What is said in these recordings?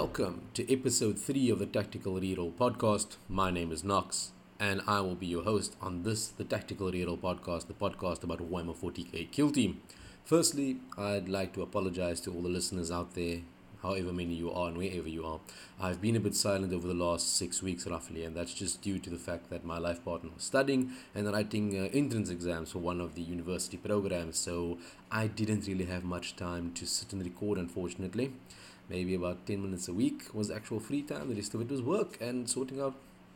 Welcome to episode 3 of the Tactical Reroll podcast. My name is Knox, and I will be your host on this, the Tactical Reroll podcast, the podcast about Warhammer 40k Kill Team. Firstly, I'd like to apologize to all the listeners out there, however many you are and wherever you are. I've been a bit silent over the last six weeks roughly, and that's just due to the fact that my life partner was studying and writing uh, entrance exams for one of the university programs, so I didn't really have much time to sit and record, unfortunately maybe about 10 minutes a week was actual free time. The rest of it was work and sorting out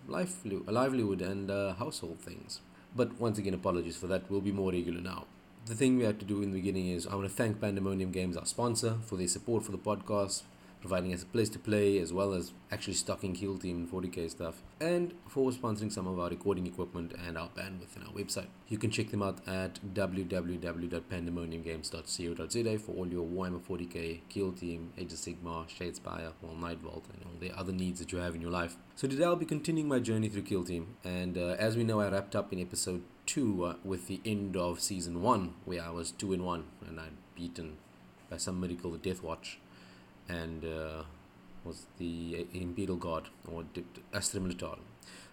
life, livelihood and uh, household things. But once again, apologies for that. We'll be more regular now. The thing we had to do in the beginning is I want to thank Pandemonium Games, our sponsor, for their support for the podcast providing us a place to play as well as actually stocking Kill Team 40k stuff, and for sponsoring some of our recording equipment and our bandwidth in our website. You can check them out at www.pandemoniumgames.co.za for all your Warhammer 40k, Kill Team, Age of Sigmar, Shadespire, well, Nightvault, and all the other needs that you have in your life. So today I'll be continuing my journey through Kill Team, and uh, as we know, I wrapped up in episode 2 uh, with the end of season 1, where I was 2 in 1, and I'd beaten by some miracle the Deathwatch and uh, was the Imperial Guard or Astra Militarum.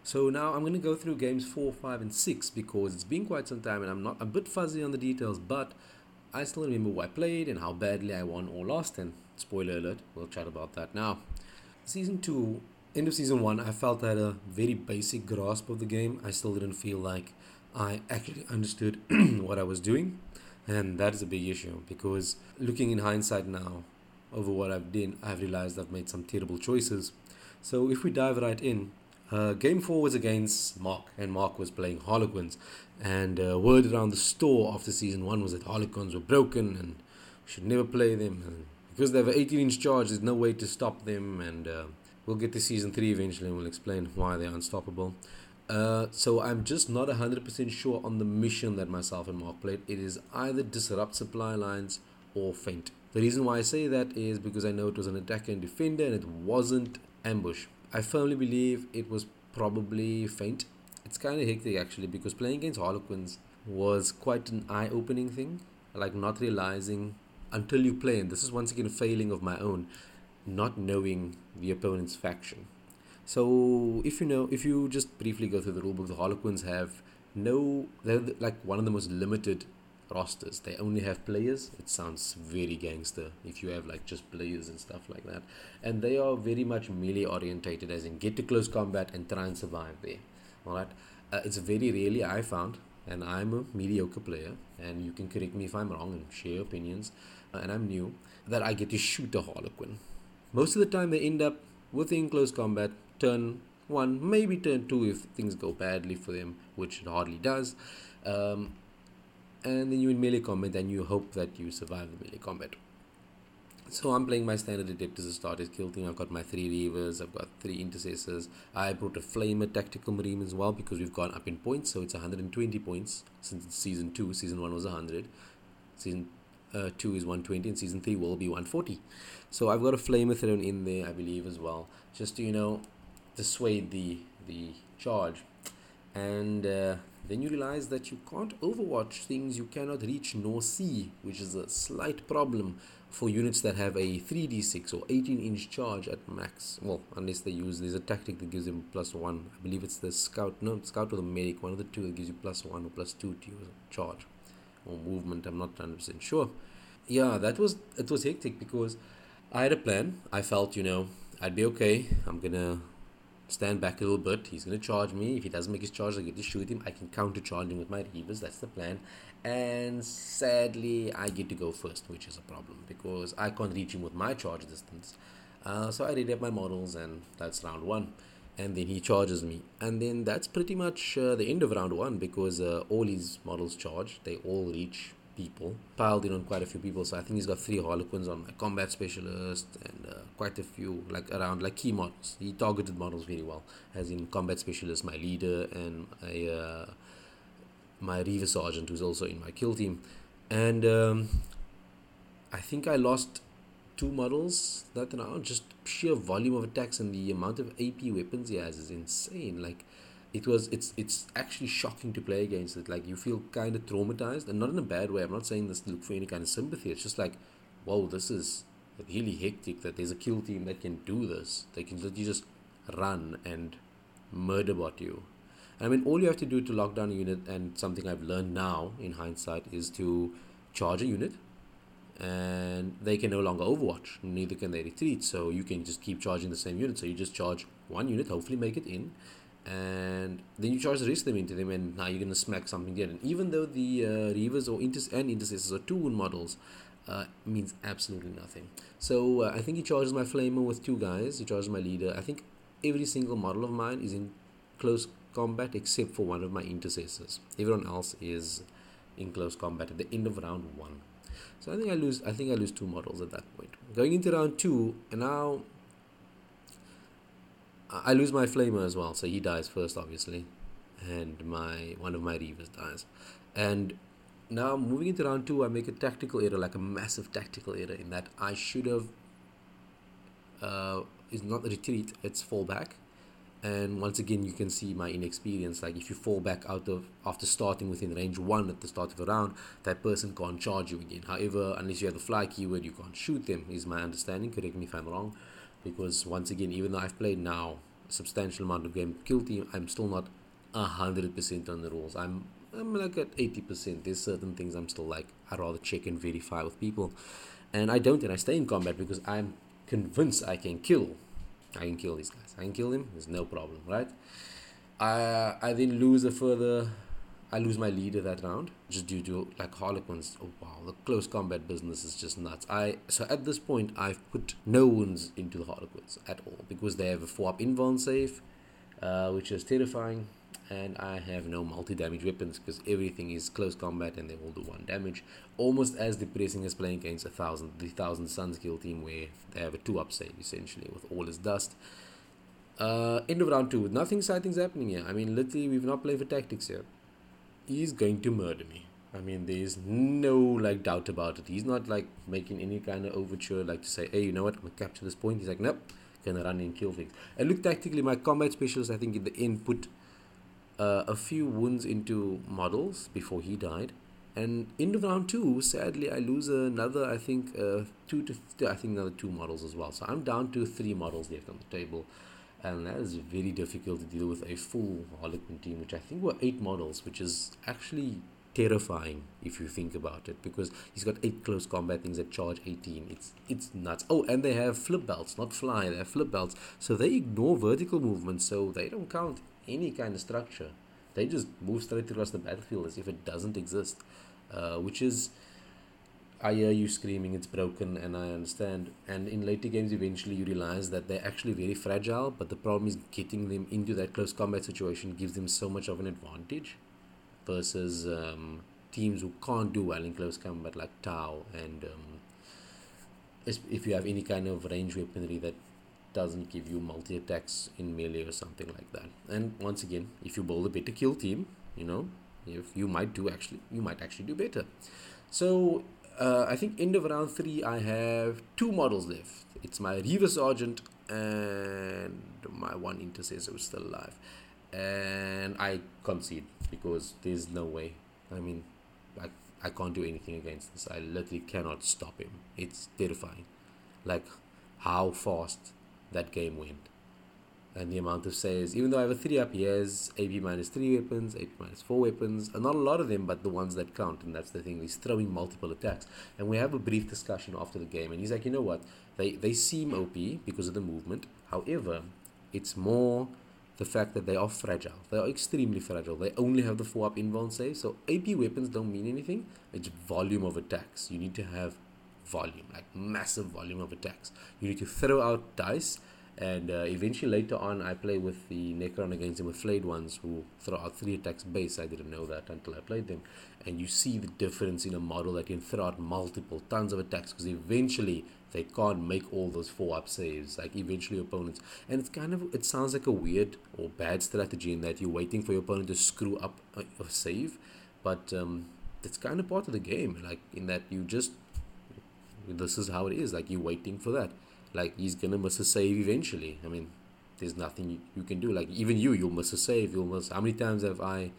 So now I'm going to go through games 4, 5 and 6 because it's been quite some time and I'm not a bit fuzzy on the details but I still remember who I played and how badly I won or lost and spoiler alert, we'll chat about that now. Season 2, end of season 1, I felt I had a very basic grasp of the game. I still didn't feel like I actually understood what I was doing and that is a big issue because looking in hindsight now over what I've done, I've realized I've made some terrible choices. So if we dive right in, uh, game four was against Mark, and Mark was playing Harlequins. And uh, word around the store after season one was that Harlequins were broken and should never play them. And because they have an 18 inch charge, there's no way to stop them. And uh, we'll get to season three eventually and we'll explain why they're unstoppable. Uh, so I'm just not 100% sure on the mission that myself and Mark played. It is either disrupt supply lines or feint. The reason why I say that is because I know it was an attacker and defender and it wasn't ambush. I firmly believe it was probably feint. It's kind of hectic actually because playing against Harlequins was quite an eye opening thing. Like not realizing until you play, and this is once again a failing of my own, not knowing the opponent's faction. So if you know, if you just briefly go through the rulebook, the Harlequins have no, they're like one of the most limited rosters. They only have players. It sounds very gangster if you have like just players and stuff like that. And they are very much melee orientated, as in get to close combat and try and survive there. All right. Uh, it's very rarely I found, and I'm a mediocre player, and you can correct me if I'm wrong and share opinions. Uh, and I'm new that I get to shoot a Harlequin. Most of the time, they end up within close combat, turn one, maybe turn two if things go badly for them, which it hardly does. Um, and then you in melee combat and you hope that you survive the melee combat. So I'm playing my standard as a starter skill thing. I've got my three reavers, I've got three intercessors. I brought a flamer tactical marine as well because we've gone up in points, so it's 120 points since season two. Season one was 100. Season uh, two is 120, and season three will be 140. So I've got a flamer thrown in there, I believe, as well, just to you know dissuade the the charge. And uh, then you realize that you can't overwatch things you cannot reach nor see, which is a slight problem for units that have a 3d6 or 18 inch charge at max. Well, unless they use, there's a tactic that gives them plus one. I believe it's the scout, no, scout or the medic, one of the two that gives you plus one or plus two to your charge or movement. I'm not 100% sure. Yeah, that was, it was hectic because I had a plan. I felt, you know, I'd be okay. I'm gonna stand back a little bit. He's going to charge me. If he doesn't make his charge, I get to shoot him. I can counter charge him with my reavers. That's the plan. And sadly, I get to go first, which is a problem because I can't reach him with my charge distance. Uh, so I up my models, and that's round one. And then he charges me. And then that's pretty much uh, the end of round one because uh, all his models charge. They all reach people, piled in on quite a few people. So I think he's got three Harlequins on my combat specialist and uh, quite a few like around like key models. He targeted models very well, as in combat specialist, my leader, and a uh, my Reaver sergeant who's also in my kill team. And um, I think I lost two models that round. Just sheer volume of attacks and the amount of AP weapons he has is insane. Like it was it's it's actually shocking to play against it like you feel kind of traumatized and not in a bad way i'm not saying this to look for any kind of sympathy it's just like whoa this is really hectic that there's a kill team that can do this. They can literally just run and murder bot you. I mean, all you have to do to lock down a unit, and something I've learned now in hindsight, is to charge a unit, and they can no longer overwatch. Neither can they retreat. So you can just keep charging the same unit. So you just charge one unit, hopefully make it in, and then you charge the rest of them into them, and now you're gonna smack something dead. And even though the uh, Reavers or inter- and intercessors are two wound models, uh, means absolutely nothing. So uh, I think he charges my flamer with two guys. He charges my leader. I think every single model of mine is in close combat except for one of my intercessors. Everyone else is in close combat at the end of round one. So I think I lose. I think I lose two models at that point. Going into round two, and now I lose my flamer as well. So he dies first, obviously, and my one of my reavers dies, and now moving into round two, I make a tactical error, like a massive tactical error, in that I should have. Uh, is not retreat; it's fall back, and once again you can see my inexperience. Like if you fall back out of after starting within range one at the start of a round, that person can't charge you again. However, unless you have the fly keyword, you can't shoot them. Is my understanding? Correct me if I'm wrong, because once again, even though I've played now a substantial amount of game kill team, I'm still not hundred percent on the rules. I'm I'm like at 80%. There's certain things I'm still like, I'd rather check and verify with people. And I don't, and I stay in combat because I'm convinced I can kill. I can kill these guys. I can kill them. There's no problem, right? I I then lose a further. I lose my leader that round just due to like Harlequins. Oh wow, the close combat business is just nuts. I so at this point I've put no wounds into the Harlequins at all because they have a four up invuln save, uh, which is terrifying and I have no multi-damage weapons because everything is close combat and they all do one damage. Almost as depressing as playing against a thousand the thousand suns kill team where they have a two up save essentially with all his dust. Uh, end of round two, nothing exciting's happening here. I mean literally we've not played for tactics here. He's going to murder me. I mean there's no like doubt about it. He's not like making any kind of overture like to say, hey you know what, I'm gonna capture this point. He's like, Nope, gonna run and kill things. And look tactically my combat specialist I think in the end put uh, a few wounds into models before he died. And in the round two, sadly, I lose another, I think, uh, two to, th- I think another two models as well. So I'm down to three models left on the table. And that is very difficult to deal with a full Harlequin team, which I think were eight models, which is actually terrifying if you think about it because he's got eight close combat things that charge 18 it's it's nuts oh and they have flip belts not fly they have flip belts so they ignore vertical movement so they don't count any kind of structure. They just move straight across the battlefield as if it doesn't exist, uh, which is. I hear you screaming it's broken, and I understand. And in later games, eventually you realize that they're actually very fragile, but the problem is getting them into that close combat situation gives them so much of an advantage versus um, teams who can't do well in close combat, like Tau, and um, if you have any kind of range weaponry that doesn't give you multi attacks in melee or something like that. And once again, if you build a better kill team, you know, if you might do actually, you might actually do better. So uh, I think end of round three, I have two models left. It's my Reaver Sergeant and my one intercessor is still alive. And I concede because there's no way. I mean, I, I can't do anything against this. I literally cannot stop him. It's terrifying. Like how fast that game went. And the amount of saves, even though I have a 3 up, has AP minus 3 weapons, AP minus 4 weapons, and not a lot of them, but the ones that count. And that's the thing, he's throwing multiple attacks. And we have a brief discussion after the game, and he's like, you know what? They, they seem OP because of the movement. However, it's more the fact that they are fragile. They are extremely fragile. They only have the 4 up invuln save. So AP weapons don't mean anything. It's volume of attacks. You need to have volume, like massive volume of attacks. You need to throw out dice, and uh, eventually later on, I play with the Necron against them with flayed ones who throw out three attacks base. I didn't know that until I played them, and you see the difference in a model that can throw out multiple tons of attacks because eventually they can't make all those four up saves like eventually opponents and it's kind of it sounds like a weird or bad strategy in that you're waiting for your opponent to screw up a, a save but um, it's kind of part of the game like in that you just this is how it is. Like you're waiting for that. Like he's gonna miss a save eventually. I mean, there's nothing you, you can do. Like even you, you'll miss a save. You'll miss. How many times have I,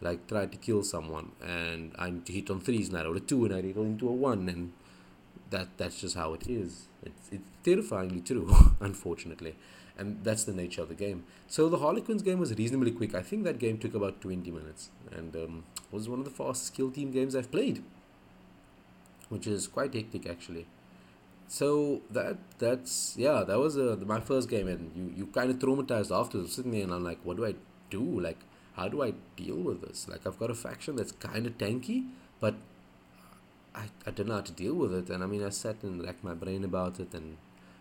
like, tried to kill someone and I hit on threes and I roll a two and I roll into a one and that that's just how it is. It's it's terrifyingly true, unfortunately, and that's the nature of the game. So the Harlequins game was reasonably quick. I think that game took about twenty minutes, and um, was one of the fastest kill team games I've played, which is quite hectic actually. So that that's yeah, that was uh, my first game, and you you kind of traumatized after sitting there, and I'm like, what do I do? Like, how do I deal with this? Like, I've got a faction that's kind of tanky, but I, I don't know how to deal with it. And I mean, I sat and racked my brain about it and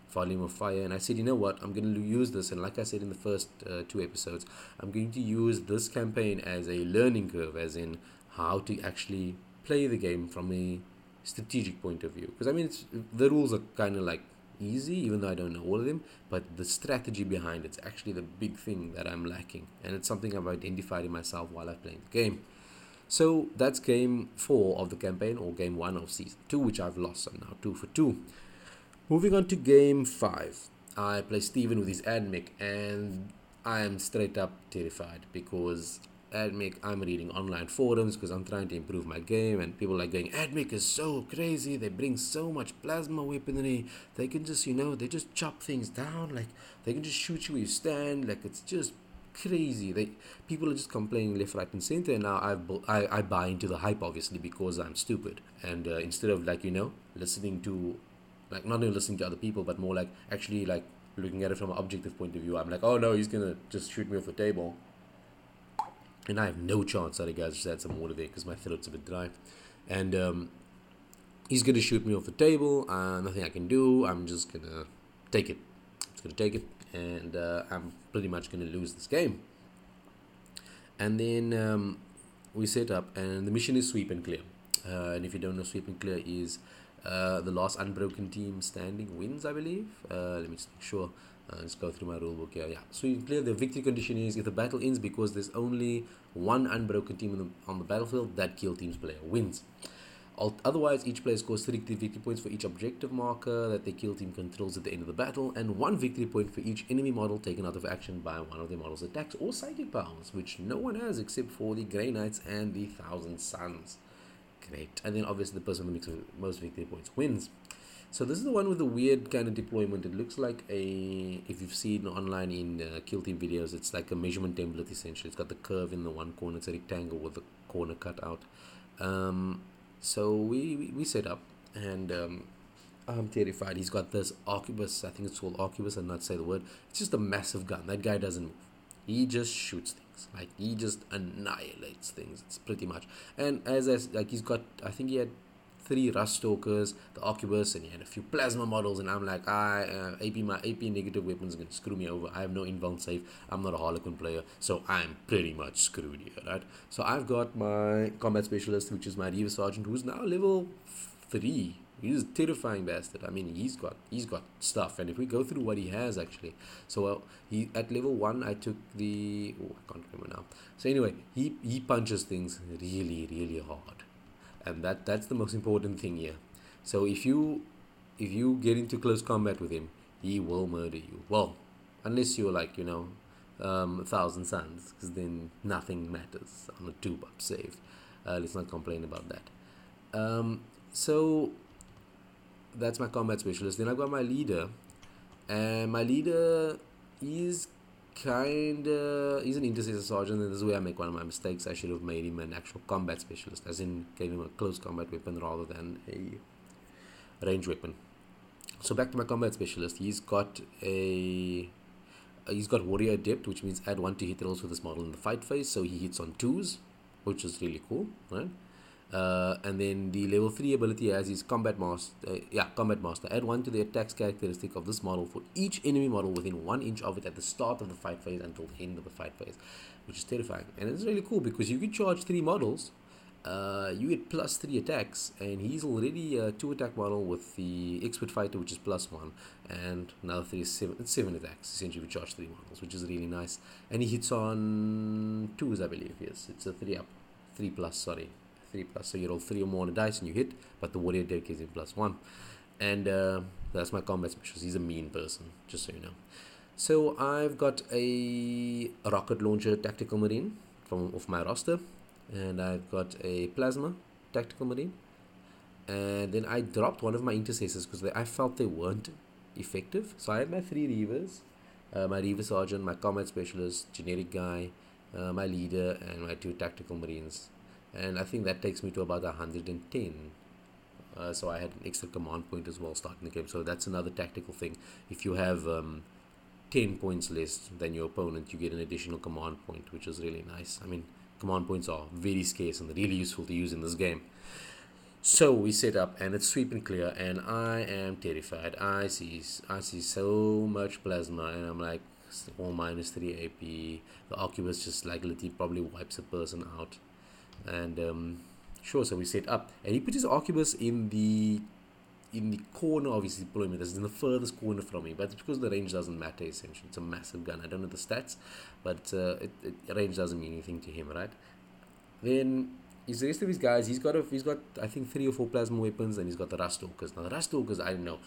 volume of fire. And I said, you know what? I'm going to use this. And like I said in the first uh, two episodes, I'm going to use this campaign as a learning curve, as in how to actually play the game from a strategic point of view. Because I mean, it's, the rules are kind of like easy, even though I don't know all of them. But the strategy behind it's actually the big thing that I'm lacking. And it's something I've identified in myself while I'm playing the game. So that's game four of the campaign, or game one of season two, which I've lost. So now two for two. Moving on to game five, I play Steven with his AdMech, and I am straight up terrified because AdMech I'm reading online forums because I'm trying to improve my game, and people are going, AdMech is so crazy. They bring so much plasma weaponry. They can just, you know, they just chop things down. Like they can just shoot you where you stand. Like it's just crazy. They people are just complaining left, right, and center. And now I've I, I buy into the hype obviously because I'm stupid. And uh, instead of like you know listening to, like not only listening to other people, but more like actually like looking at it from an objective point of view, I'm like, oh no, he's gonna just shoot me off the table. And I have no chance. Sorry guys, just add some water there because my throat's a bit dry. And um, he's gonna shoot me off the table. Uh, nothing I can do. I'm just gonna take it. I'm just gonna take it and uh, I'm pretty much going to lose this game. And then um, we set up, and the mission is sweep and clear. Uh, and if you don't know, sweep and clear is uh, the last unbroken team standing wins, I believe. Uh, let me just make sure. Uh, let's go through my rule book here. Yeah, so and clear. The victory condition is if the battle ends because there's only one unbroken team on the, on the battlefield, that kill team's player wins. Otherwise, each player scores 3 victory points for each objective marker that the kill team controls at the end of the battle, and 1 victory point for each enemy model taken out of action by one of their models' attacks or psychic powers, which no one has except for the Grey Knights and the Thousand Suns. Great. And then obviously the person with the most victory points wins. So this is the one with the weird kind of deployment. It looks like a, if you've seen online in uh, kill team videos, it's like a measurement template essentially. It's got the curve in the one corner, it's a rectangle with the corner cut out. Um, so we, we, we set up and um, I'm terrified. He's got this arquebus, I think it's called arquebus, and not say the word. It's just a massive gun. That guy doesn't move. He just shoots things. Like he just annihilates things. It's pretty much. And as I like, he's got. I think he had three rust stalkers, the arquebus, and he had a few plasma models. And I'm like, I uh, AP my AP negative weapons gonna screw me over. I have no invuln save. I'm not a Harlequin player, so I'm pretty much screwed here, right? So I've got my combat specialist, which is my Reaver Sergeant, who's now level three. He's a terrifying bastard. I mean, he's got he's got stuff, and if we go through what he has actually, so uh, he at level one, I took the oh I can't remember now. So anyway, he he punches things really really hard and that that's the most important thing here. So if you if you get into close combat with him he will murder you. Well unless you're like you know um, a thousand suns because then nothing matters on a two up save. Uh, let's not complain about that. Um, so that's my combat specialist. Then i got my leader. And my leader is kind of he's an intercessor sergeant and this is where I make one of my mistakes. I should have made him an actual combat specialist as in gave him a close combat weapon rather than a range weapon. So back to my combat specialist. He's got a he's got warrior adept which means add one to hit rolls with this model in the fight phase so he hits on twos which is really cool right uh, and then the level 3 ability has is combat master uh, yeah combat master. Add one to the attacks characteristic of this model for each enemy model within one inch of it at the start of the fight phase until the end of the fight phase which is terrifying. And it's really cool because you can charge three models uh, you get plus three attacks and he's already a two attack model with the expert fighter which is plus one and another three is seven, it's seven attacks. Essentially we charge three models which is really nice. And he hits on twos i believe. Yes it's a three up three plus sorry three plus. So you roll three or more on a dice and you hit, but the warrior adept is in plus one. And uh, that's my combat specialist. He's a mean person, just so you know. So I've got a rocket launcher tactical marine from off my roster, and I've got a plasma tactical marine, and then I dropped one of my intercessors because I felt they weren't effective. So I had my three reavers, uh, my reaver sergeant, my combat specialist, generic guy, uh, my leader, and my two tactical marines. And I think that takes me to about 110. Uh, so I had an extra command point as well starting the game. So that's another tactical thing. If you have um, 10 points less than your opponent, you get an additional command point, which is really nice. I mean, command points are very scarce and really useful to use in this game. So we set up and it's sweep and clear and I am terrified. I see I see so much plasma and I'm like all minus 3 AP. The Arquebus just like literally probably wipes a person out. And um, sure, so we set up and he put his Arquebus in the in the corner of his deployment. This is in the furthest corner from me, but because the range doesn't matter essentially. It's a massive gun. I don't know the stats, but uh, it, it, range doesn't mean anything to him, right? Then his rest of his guys, he's got a, he's got I think three or four plasma weapons, and he's got the rust stalkers. Now the rust stalkers, I don't know,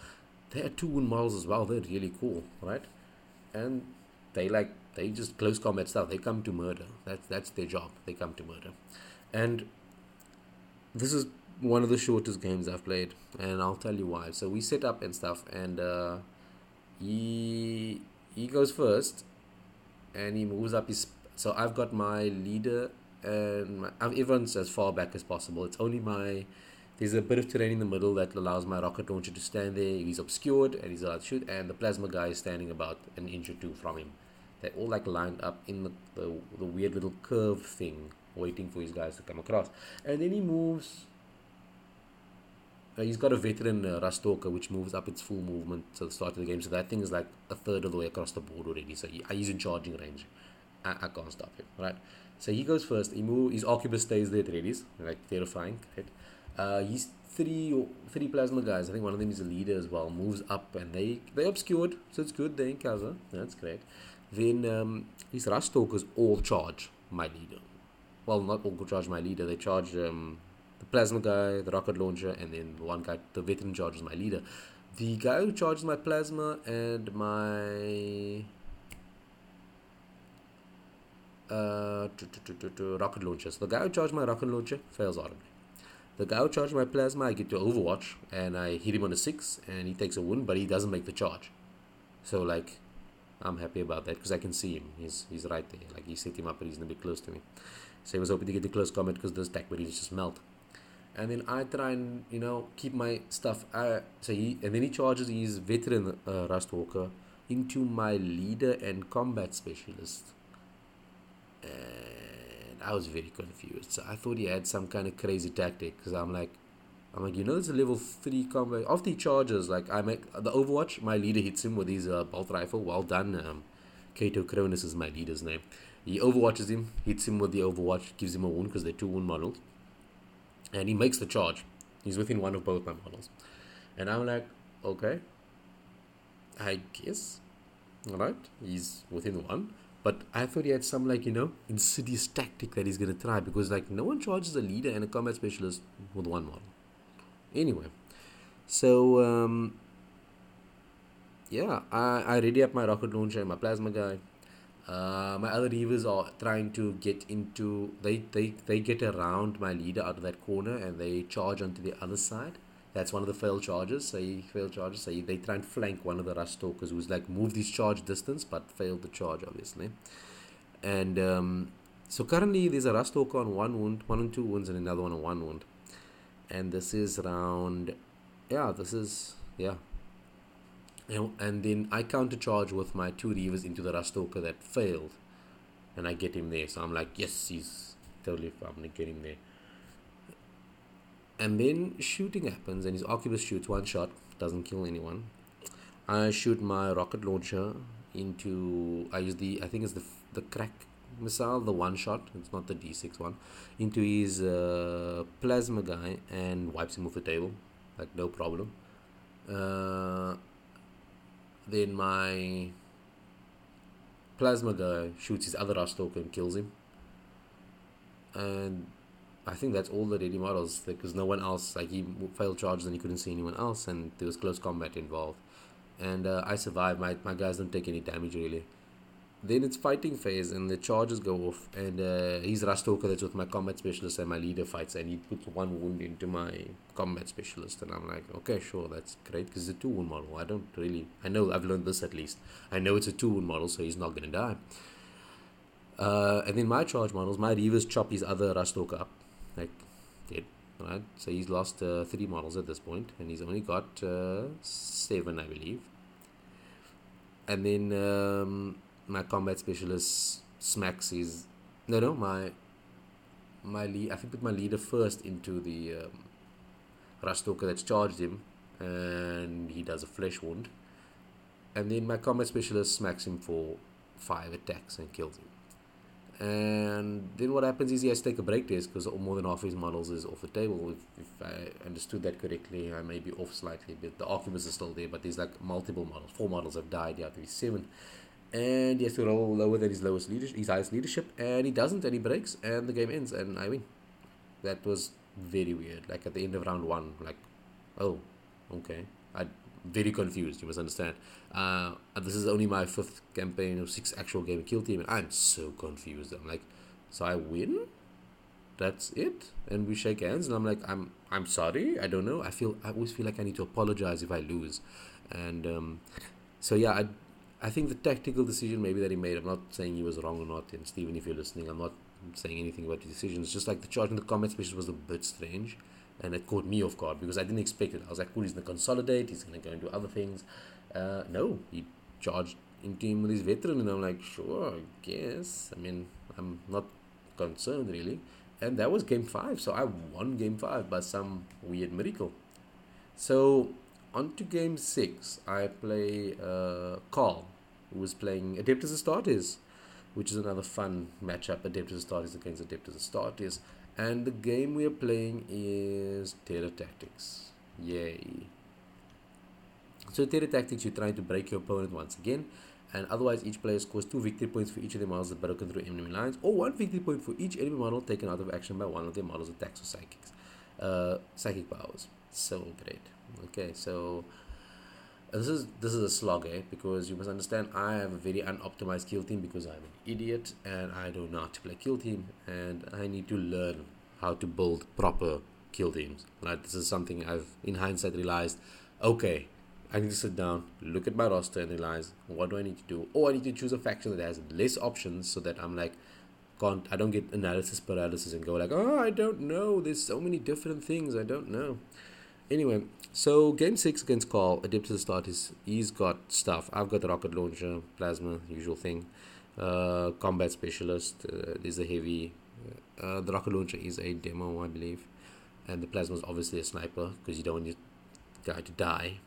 they are two wound models as well. They're really cool, right? And they like they just close combat stuff. They come to murder. That's that's their job. They come to murder, and this is one of the shortest games I've played, and I'll tell you why. So we set up and stuff, and uh, he he goes first, and he moves up his. So I've got my leader and my, everyone's as far back as possible. It's only my there's a bit of terrain in the middle that allows my rocket launcher to stand there. He's obscured and he's allowed to shoot, and the plasma guy is standing about an inch or two from him. They're all like lined up in the, the, the weird little curve thing, waiting for his guys to come across. And then he moves. Uh, he's got a veteran uh, which moves up its full movement to the start of the game. So that thing is like a third of the way across the board already. So he, he's in charging range. I, I can't stop him, right? So he goes first. He move. His Arquebus stays there. Readies like terrifying. Right. Uh, he's three three plasma guys. I think one of them is a leader as well. Moves up and they they obscured, so it's good. They in cover. That's great. Then um, his rush all charge my leader. Well, not all charge my leader. They charge um, the plasma guy, the rocket launcher, and then the one guy, the veteran, charges my leader. The guy who charges my plasma and my uh, rocket launchers. The guy who charged my rocket launcher fails horribly. The guy who charged my plasma, I get to Overwatch and I hit him on a six and he takes a wound, but he doesn't make the charge. So like, I'm happy about that because I can see him. He's he's right there. Like he set him up and he's a bit close to me. So he was hoping to get the close combat because those tech barriers just melt. And then I try and you know keep my stuff. Uh, so he and then he charges his veteran uh, Rust Stalker into my leader and combat specialist and I was very confused. So I thought he had some kind of crazy tactic because I'm like, I'm like, you know, it's a level three combat. After he charges, like I make the Overwatch, my leader hits him with his uh, bolt rifle. Well done, um, Kato Cronus is my leader's name. He overwatches him, hits him with the Overwatch, gives him a wound because they're two wound models, and he makes the charge. He's within one of both my models, and I'm like, okay, I guess, all right, he's within one. But I thought he had some like you know insidious tactic that he's gonna try because like no one charges a leader and a combat specialist with one model. Anyway, so um, yeah, I I ready up my rocket launcher my plasma guy. Uh, my other reavers are trying to get into they, they they get around my leader out of that corner and they charge onto the other side that's one of the failed charges. So he failed charges. So he, they try and flank one of the rust stalkers who's like moved his charge distance but failed the charge obviously. And um, so currently there's a rust stalker on one wound, one and two wounds, and another one on one wound. And this is round yeah, this is yeah. And, then I countercharge with my two reavers into the stalker that failed, and I get him there. So I'm like, yes, he's totally. Fine. I'm gonna get him there and then shooting happens and his Arquebus shoots one shot doesn't kill anyone i shoot my rocket launcher into i use the i think it's the the crack missile the one shot it's not the d6 one into his uh, plasma guy and wipes him off the table like no problem uh, then my plasma guy shoots his other rush and kills him. And I think that's all the ready models because no one else like he failed charges and he couldn't see anyone else and there was close combat involved. And uh, I survived. My, my guys don't take any damage really then it's fighting phase, and the charges go off, and uh, he's Stalker that's with my combat specialist, and my leader fights, and he puts one wound into my combat specialist, and I'm like, okay, sure, that's great, because it's a two wound model. I don't really, I know I've learned this at least. I know it's a two wound model, so he's not gonna die. Uh, and then my charge models, my Reavers chop his other Stalker up, like dead. Right, so he's lost uh, three models at this point, and he's only got uh, seven, I believe. And then um, my combat specialist smacks his no no my my lead I think put my leader first into the um, Rush that's charged him and he does a flesh wound. And then my combat specialist smacks him for five attacks and kills him. And then what happens is he has to take a break test because more than half his models is off the table. If, if I understood that correctly I may be off slightly but the Arquebus is still there but there's like multiple models four models have died to be seven and he has to roll lower than his lowest leadership, his highest leadership, and he doesn't, and he breaks, and the game ends, and I win. That was very weird. Like at the end of round one, like, oh, okay, I very confused. You must understand. Uh, this is only my fifth campaign or sixth actual game Kill Team, and I'm so confused. I'm like, so I win. That's it, and we shake hands, and I'm like, I'm I'm sorry. I don't know. I feel I always feel like I need to apologize if I lose, and um, so yeah, I I think the tactical decision maybe that he made, I'm not saying he was wrong or not, and Stephen, if you're listening, I'm not saying anything about the decisions. Just like the charge in the comments which was a bit strange, and it caught me off guard because I didn't expect it. I was like, cool, he's going to consolidate, he's going to go and do other things. Uh, no, he charged into him with his veteran, and I'm like, sure, I guess. I mean, I'm not concerned really. And that was game five, so I won game five by some weird miracle. So, on to game six, I play uh, Carl who was playing Adeptus Astartes, which is another fun matchup. Adeptus Astartes against Adeptus Astartes. And the game we are playing is Terror Tactics. Yay. So Terror Tactics, you're trying to break your opponent once again. And otherwise, each player scores two victory points for each of their models that broken through enemy lines, or one victory point for each enemy model taken out of action by one of their models' attacks or psychics, uh, psychic powers. So great. Okay, so this is this is a slog eh? because you must understand I have a very unoptimized kill team because I'm an idiot and I do not play kill team and I need to learn how to build proper kill teams. Right, this is something I've in hindsight realized. Okay, I need to sit down, look at my roster, and realize what do I need to do. Or I need to choose a faction that has less options so that I'm like, can't I don't get analysis paralysis and go like, oh, I don't know. There's so many different things I don't know. Anyway, so game six against Carl, Adeptus Astartes, he's got stuff. I've got the rocket launcher, plasma, usual thing. Uh, combat specialist uh, is a heavy. Uh, the rocket launcher is a demo, I believe, and the plasma is obviously a sniper because you don't want your guy to die.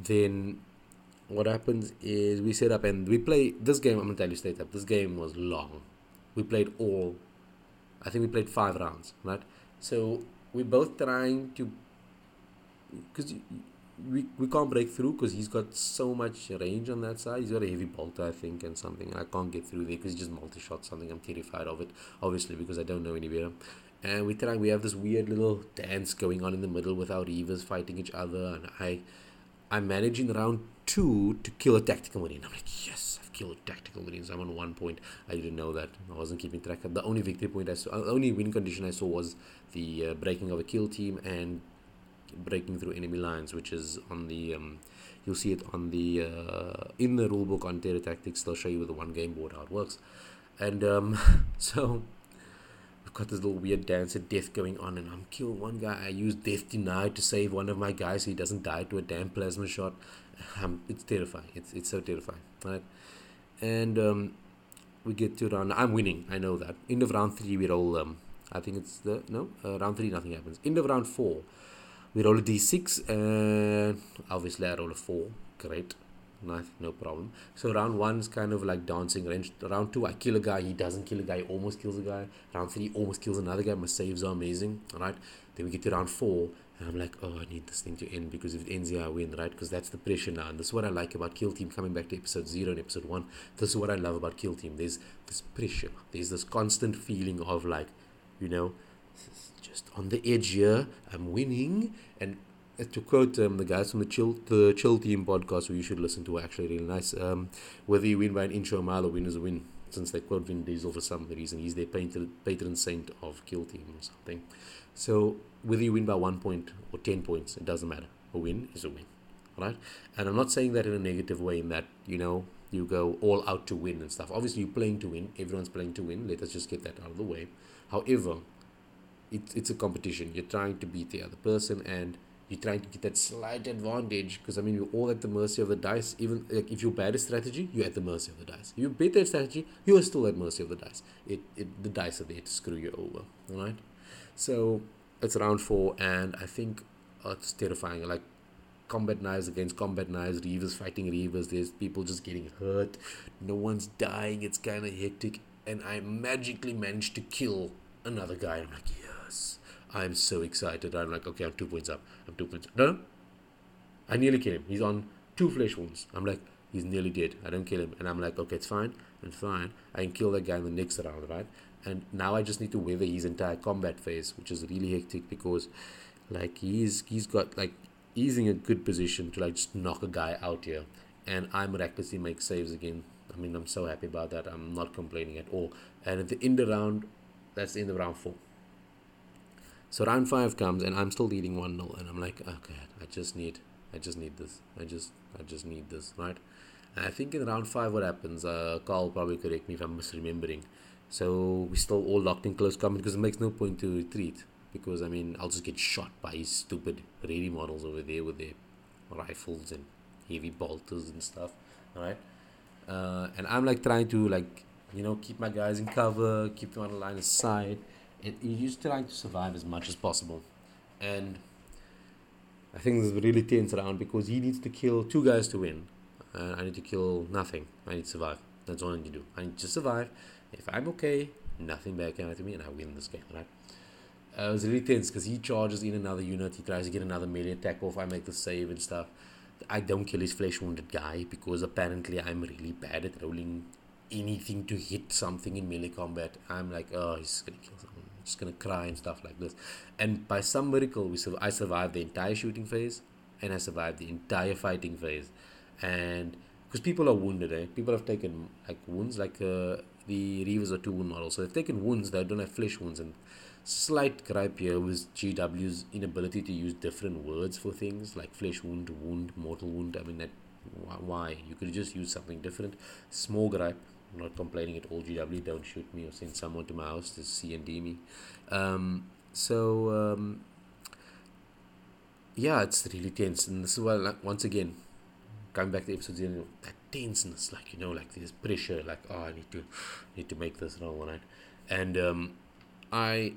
Then what happens is we set up and we play this game. I'm gonna tell you straight up. This game was long. We played all. I think we played five rounds, right? So we're both trying to because we, we can't break through because he's got so much range on that side. He's got a heavy bolter, I think, and something. And I can't get through there because he just multi shot something. I'm terrified of it, obviously, because I don't know any better. And we try. We have this weird little dance going on in the middle with our Reavers fighting each other, and I, I'm managing round two to kill a tactical marine. I'm like, yes, I've killed a tactical marine. So I'm on one point. I didn't know that. I wasn't keeping track. of The only victory point I saw, the only win condition I saw was the uh, breaking of a kill team and breaking through enemy lines, which is on the um, you'll see it on the uh, in the rulebook on Terror Tactics. They'll show you with the one game board how it works, and um, so we've got this little weird dance of death going on, and I'm killing one guy. I use Death Denied to save one of my guys so he doesn't die to a damn plasma shot. Um, it's terrifying. It's it's so terrifying, right? And um, we get to round. I'm winning. I know that. End of round three, we roll. Um, I think it's the no uh, round three. Nothing happens. End of round four we roll a d6 and obviously I roll a 4 great. Nice. No problem. So round one is kind of like dancing range. Round two I kill a guy. He doesn't kill a guy. Almost kills a guy. Round three almost kills another guy. My saves are amazing. Right. Then we get to round four and I'm like, oh, I need this thing to end because if it ends here, I win, right? Because that's the pressure now. And this is what I like about Kill Team coming back to episode zero and episode one. This is what I love about Kill Team. There's this pressure, there's this constant feeling of like, you know, just on the edge here. I'm winning, and to quote um, the guys from the chill the chill team podcast, who you should listen to, actually really nice. Um, whether you win by an inch or a mile, or win is a win. Since they quote Vin Diesel for some reason, he's their patron, patron saint of kill team or something. So whether you win by one point or ten points, it doesn't matter. A win is a win, right? And I'm not saying that in a negative way. In that you know you go all out to win and stuff. Obviously, you're playing to win. Everyone's playing to win. Let us just get that out of the way. However, it's it's a competition. You're trying to beat the other person, and you're trying to get that slight advantage because I mean we're all at the mercy of the dice. Even like if you're bad at strategy, you're at the mercy of the dice. If you're better at strategy, you are still at mercy of the dice. It, it the dice are there to screw you over. All right, so it's round four, and I think oh, it's terrifying. Like combat knives against combat knives, reavers fighting reavers. There's people just getting hurt. No one's dying. It's kind of hectic, and I magically managed to kill another guy. I'm like, yes I'm so excited. I'm like, okay, I'm two points up. I'm two points up. No, no. I nearly kill him. He's on two flesh wounds. I'm like, he's nearly dead. I don't kill him. And I'm like, okay, it's fine. It's fine. I can kill that guy in the next round, right? And now I just need to weather his entire combat phase, which is really hectic because, like, he's he's got like he's in a good position to like just knock a guy out here, and I miraculously make saves again. I mean, I'm so happy about that. I'm not complaining at all. And at the end of the round, that's the end of round four. So round five comes and I'm still leading one 0 and I'm like, okay, I just need, I just need this. I just, I just need this, right? And I think in round five, what happens? Uh, Carl probably correct me if I'm misremembering. So we still all locked in close combat because it makes no point to retreat because I mean I'll just get shot by his stupid ready models over there with their rifles and heavy bolters and stuff, right? Uh, and I'm like trying to like you know keep my guys in cover, keep them on the line of sight it, you're just trying to survive as much as possible. And I think this is really tense around because he needs to kill two guys to win. Uh, I need to kill nothing. I need to survive. That's all I need to do. I need to survive. If I'm okay, nothing bad can happen to me, and I win this game, right? Uh, it was really tense because he charges in another unit. He tries to get another melee attack off. I make the save and stuff. I don't kill his flesh wounded guy because apparently I'm really bad at rolling anything to hit something in melee combat. I'm like, oh, he's gonna kill someone just gonna cry and stuff like this. And by some miracle, we I survived the entire shooting phase, and I survived the entire fighting phase, and because people are wounded, eh? People have taken like wounds, like uh, the Reavers are two wound models, so they've taken wounds that don't have flesh wounds. And slight gripe here was GW's inability to use different words for things like flesh wound, wound, mortal wound. I mean that why you could just use something different. Small gripe I'm not complaining at all. GW, don't shoot me or send someone to my house to C and D me. Um, so um, yeah, it's really tense, and this is why, like, once again, coming back to episode know, that tenseness, like you know, like this pressure, like oh, I need to, need to make this roll, right? And um, I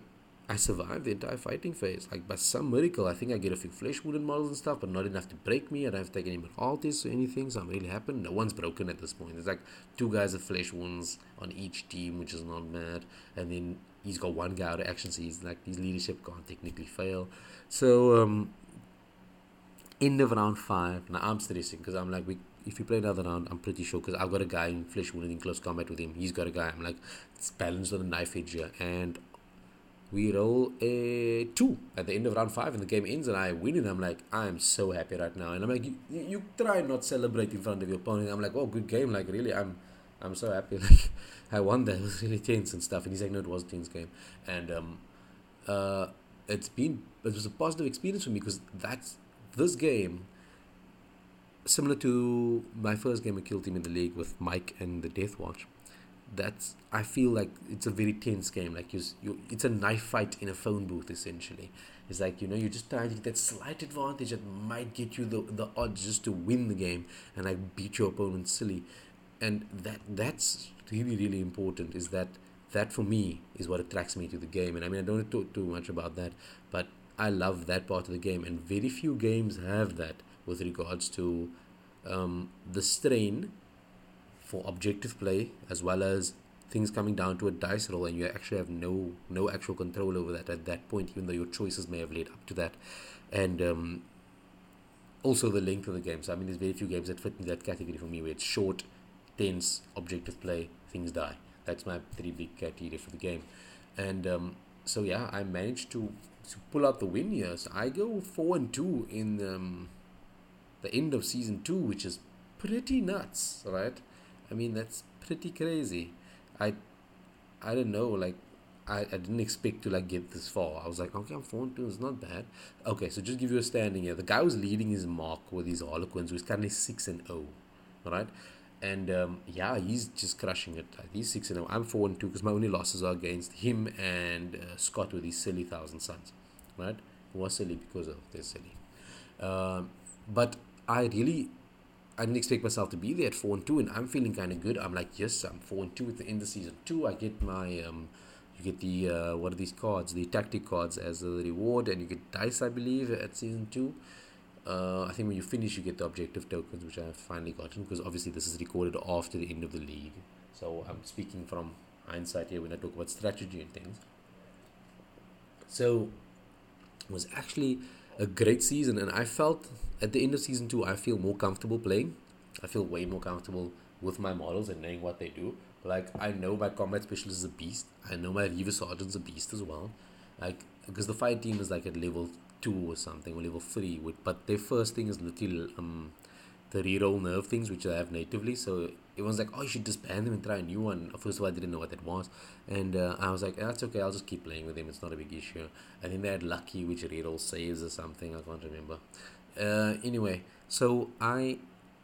I survived the entire fighting phase. Like by some miracle, I think I get a few flesh wounded models and stuff, but not enough to break me. I don't have to take any mortalities or anything, so I'm really happy. No one's broken at this point. There's like two guys with flesh wounds on each team, which is not bad. And then he's got one guy out of action, so he's like his leadership can't technically fail. So um end of round five. Now I'm stressing because I'm like we if we play another round, I'm pretty sure because I've got a guy in flesh wounded in close combat with him. He's got a guy. I'm like, it's balanced on a knife edge here, and we roll a two at the end of round five and the game ends and I win and I'm like I'm so happy right now. And I'm like you, you try not celebrate in front of your opponent. I'm like oh good game. Like really I'm I'm so happy. Like I won that. It was really tense and stuff. And he's like no it was a tense game. And um uh it's been it was a positive experience for me because that's this game similar to my first game of Kill Team in the league with Mike and the Deathwatch that's I feel like it's a very tense game. Like you, you, it's a knife fight in a phone booth essentially. It's like you know you're just trying to get that slight advantage that might get you the the odds just to win the game and like beat your opponent silly, and that that's really really important. Is that that for me is what attracts me to the game. And I mean I don't talk too much about that, but I love that part of the game, and very few games have that with regards to um, the strain for objective play as well as things coming down to a dice roll and you actually have no no actual control over that at that point even though your choices may have led up to that and um, also the length of the game so i mean there's very few games that fit in that category for me where it's short tense objective play things die that's my three big criteria for the game and um, so yeah, I managed to to pull out the win here. So I go four and two in um, the end of season two, which is pretty nuts, right? I mean that's pretty crazy. I I don't know, like I, I didn't expect to like get this far. I was like, okay, I'm four and two, it's not bad. Okay, so just give you a standing here. The guy who's leading his mark with his Harlequins who's currently six and oh, right? And um, yeah, he's just crushing it. He's six and zero. I'm four and two because my only losses are against him and uh, Scott with his silly thousand sons, right? Who are silly because of their silly. Um, but I really, I didn't expect myself to be there at four and two, and I'm feeling kind of good. I'm like, yes, I'm four and two at the end of season two. I get my um, you get the uh, what are these cards? The tactic cards as a reward, and you get dice, I believe, at season two uh, I think when you finish, you get the objective tokens, which I have finally gotten because obviously this is recorded after the end of the league. So I'm speaking from hindsight here when I talk about strategy and things. So was actually a great season, and I felt at the end of season two, I feel more comfortable playing. I feel way more comfortable with my models and knowing what they do. Like I know my combat specialist is a beast. I know my Reiver sergeant's a beast as well. Like because the fire team is like at level two or something or level three with but their first thing is little um the reroll nerve things which I have natively so everyone's like oh you should disband them and try a new one. First of all I didn't know what that was. And uh, I was like that's okay I'll just keep playing with them it's not a big issue. I think they had lucky which read all saves or something I can't remember. Uh, anyway so I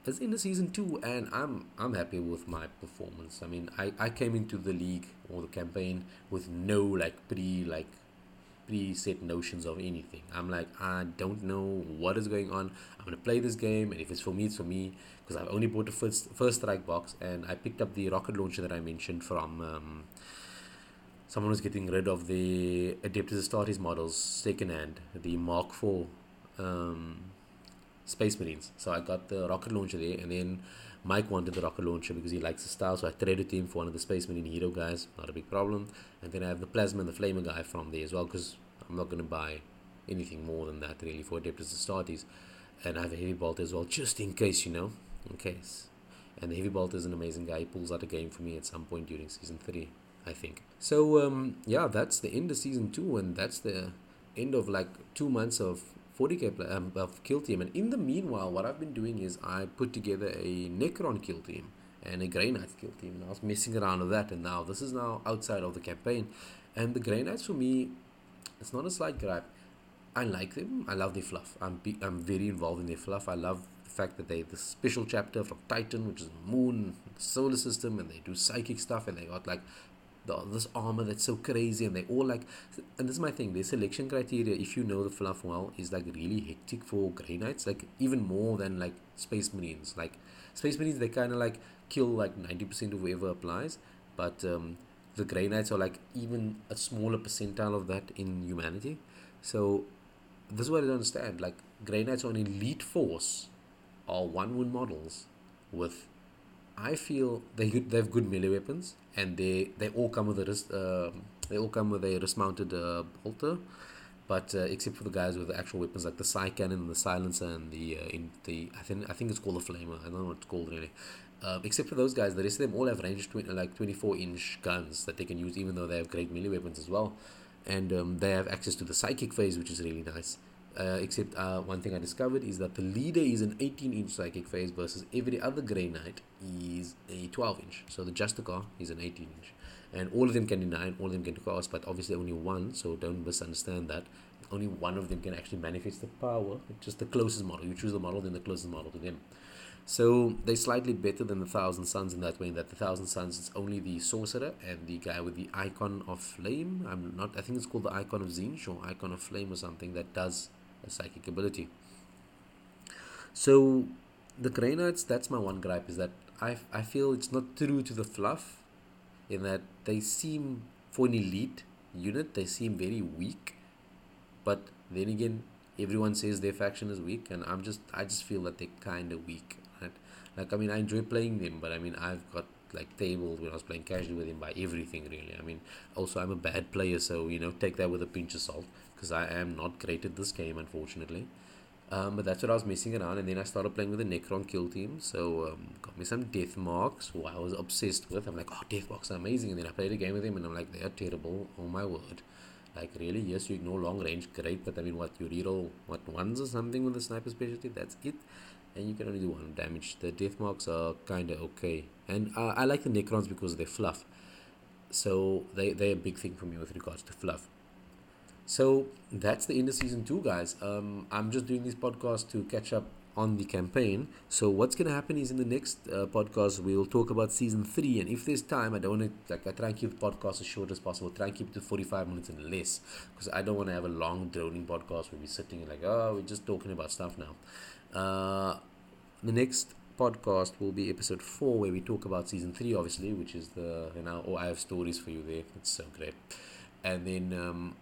it's in the season two and I'm I'm happy with my performance. I mean I, I came into the league or the campaign with no like pre like preset notions of anything. I'm like, I don't know what is going on. I'm gonna play this game, and if it's for me, it's for me. Because I've only bought the first first strike box, and I picked up the rocket launcher that I mentioned from um, someone was getting rid of the Adeptus Astartes models second hand, the Mark IV um, Space Marines. So I got the rocket launcher there, and then Mike wanted the rocket launcher because he likes the style, so I traded him for one of the Space Marine Hero guys, not a big problem. And then I have the Plasma and the Flamer guy from there as well, because I'm not going to buy anything more than that really for Adeptus Astartes. And I have a Heavy Bolt as well, just in case, you know, in case. And the Heavy Bolt is an amazing guy. He pulls out a game for me at some point during season three, I think. So um, yeah, that's the end of season two, and that's the end of like two months of 40k play, um, of kill team. And in the meanwhile, what I've been doing is I put together a Necron kill team and a Grey Knights kill team. And I was messing around with that, and now this is now outside of the campaign. And the Grey Knights for me, it's not a slight gripe. I like them. I love their fluff. I'm be, I'm very involved in their fluff. I love the fact that they the special chapter from Titan, which is Moon, solar system, and they do psychic stuff, and they got like the, this armor that's so crazy and they all like and this is my thing their selection criteria. If you know the fluff well is like really hectic for grey knights like even more than like space marines. Like space marines they kind of like kill like 90% of whoever applies but um, the grey knights are like even a smaller percentile of that in humanity. So this is what i don't understand. Like grey knights are an elite force are one wound models with I feel they they have good melee weapons, and they they all come with a wrist, uh, they all come with a wrist mounted uh, but uh, except for the guys with the actual weapons like the psycannon and the psilencer and the uh, in the I think I think it's called the flamer. I don't know what it's called really. Uh, except for those guys, the rest of them all have ranged 20, like 24 inch guns that they can use, even though they have great melee weapons as well. And um, they have access to the psychic phase, which is really nice. Uh, except uh, one thing I discovered is that the leader is an 18 inch psychic phase versus every other Grey Knight is a 12 inch. So the Justicar is an 18 inch. And all of them can deny all of them can cast, but obviously only one, so don't misunderstand that. Only one of them can actually manifest the power, just the closest model. You choose the model, then the closest model to them. So they're slightly better than the Thousand Sons in that way. In That the Thousand Sons is only the sorcerer and the guy with the icon of flame. I'm not. I think it's called the icon of Tzeentch or icon of flame or something that does psychic ability. So the Grey Knights, that's my one gripe, is that I, I feel it's not true to the fluff in that they seem, for an elite unit, they seem very weak. But then again, everyone says their faction is weak, and I'm just, I just feel that they're kind of weak. Right? Like, I mean, I enjoy playing them, but I mean, I've got like tables when I was playing casually with him by everything really. I mean, also I'm a bad player, so you know, take that with a pinch of salt because I am not great at this game, unfortunately. Um, but that's what I was messing around, and then I started playing with the Necron kill team. So um, got me some Deathmarks, who I was obsessed with. I'm like, oh, Deathmarks are amazing, and then I played a game with him, and I'm like, they are terrible. Oh my word, Like really, yes, you ignore long range, great, but I mean, what you reroll what ones or something with the sniper specialty? That's it, and you can only do one damage. The Deathmarks are kind of okay, and uh, I like the Necrons because they're fluff. So they they're a big thing for me with regards to fluff. So that's the end of season two, guys. Um, I'm just doing this podcast to catch up on the campaign. So what's going to happen is in the next uh, podcast we'll talk about season three, and if there's time, I don't want to like I try and keep the podcast as short as possible. Try and keep it to forty five minutes and less, because I don't want to have a long droning podcast where we're sitting like oh we're just talking about stuff now. Uh, the next podcast will be episode four where we talk about season three, obviously, which is the you know oh I have stories for you there. It's so great, and then. Um,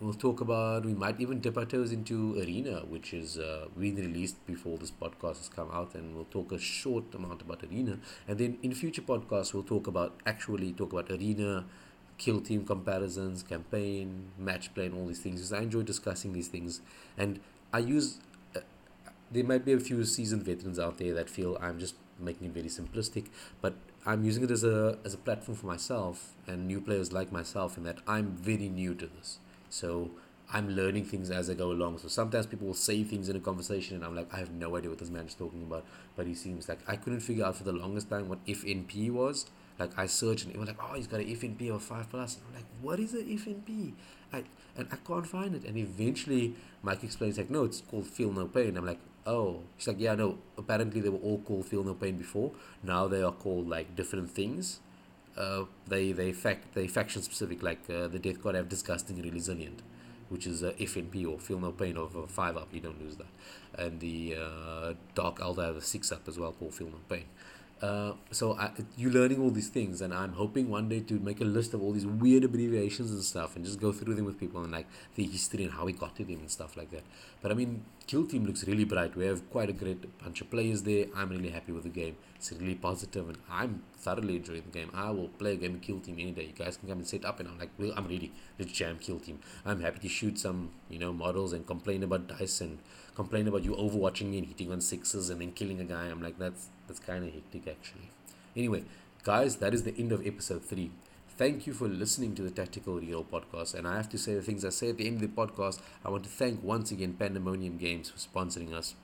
We'll talk about, we might even dip our toes into Arena, which is uh, being released before this podcast has come out, and we'll talk a short amount about Arena. And then in future podcasts, we'll talk about, actually talk about Arena, kill team comparisons, campaign, match play, and all these things, because I enjoy discussing these things. And I use, uh, there might be a few seasoned veterans out there that feel I'm just making it very simplistic, but I'm using it as a as a platform for myself and new players like myself in that I'm very new to this. So I'm learning things as I go along. So sometimes people will say things in a conversation, and I'm like, I have no idea what this man is talking about. But he seems like I couldn't figure out for the longest time what FNP was. Like I searched, and it was like, oh, he's got an FNP of five plus. And I'm like, what is an FNP? I and I can't find it. And eventually, Mike explains like, no, it's called Feel No Pain. I'm like, oh, he's like, yeah, no. Apparently, they were all called Feel No Pain before. Now they are called like different things uh, they fact they faction specific like uh, the Death Guard have disgustingly resilient, which is uh, FNP or feel no pain of uh, five up. You don't lose that, and the uh, Dark Eldar have a six up as well called feel no pain. Uh, so I, you learning all these things, and I'm hoping one day to make a list of all these weird abbreviations and stuff, and just go through them with people and like the history and how we got to them and stuff like that. But I mean, Kill Team looks really bright. We have quite a great bunch of players there. I'm really happy with the game. It's really positive, and I'm thoroughly enjoying the game. I will play a game of Kill Team any day. You guys can come and set up, and I'm like, well, I'm ready. Let's jam Kill Team. I'm happy to shoot some, you know, models and complain about dice and complain about you overwatching me and hitting on sixes and then killing a guy. I'm like, that's that's kind of hectic actually. Anyway, guys, that is the end of episode three. Thank you for listening to the Tactical Reroll podcast. And I have to say the things I say at the end of the podcast. I want to thank once again Pandemonium Games for sponsoring us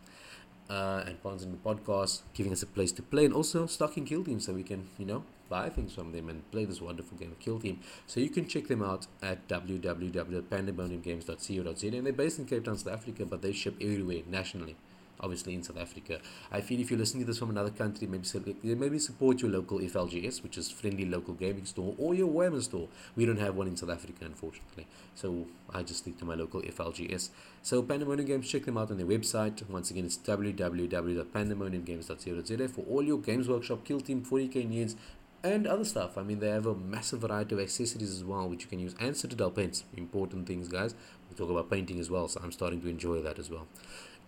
uh, and sponsoring the podcast, giving us a place to play, and also stocking Kill Team so we can, you know, buy things from them and play this wonderful game of Kill Team. So you can check them out at www.pandemoniumgames.co.za. And they're based in Cape Town, South Africa, but they ship everywhere nationally obviously in South Africa. I feel if you're listening to this from another country, maybe maybe support your local FLGS, which is friendly local gaming store, or your Warhammer store. We don't have one in South Africa, unfortunately. So I just stick to my local FLGS. So Pandemonium Games, check them out on their website. Once again, it's www.pandemoniumgames.co.za for all your Games Workshop, Kill Team, 40k needs, and other stuff. I mean, they have a massive variety of accessories as well, which you can use, and Citadel paints. Important things, guys. We talk about painting as well, so I'm starting to enjoy that as well.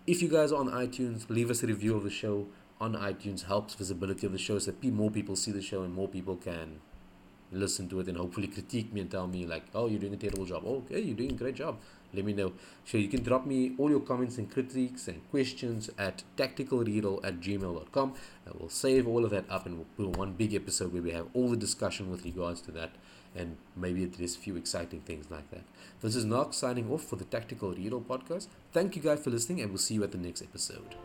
If you guys are on iTunes, leave us a review of the show on iTunes. Helps visibility of the show so that more people see the show and more people can listen to it and hopefully critique me and tell me like, oh, you're doing a terrible job. Oh, okay, you're doing a great job. Let me know. So you can drop me all your comments and critiques and questions at tacticalreroll at gmail.com. And we'll save all of that up and we'll put one big episode where we have all the discussion with regards to that and maybe there's a few exciting things like that. This is Knox signing off for the Tactical Reroll podcast. Thank you guys for listening, and we'll see you at the next episode.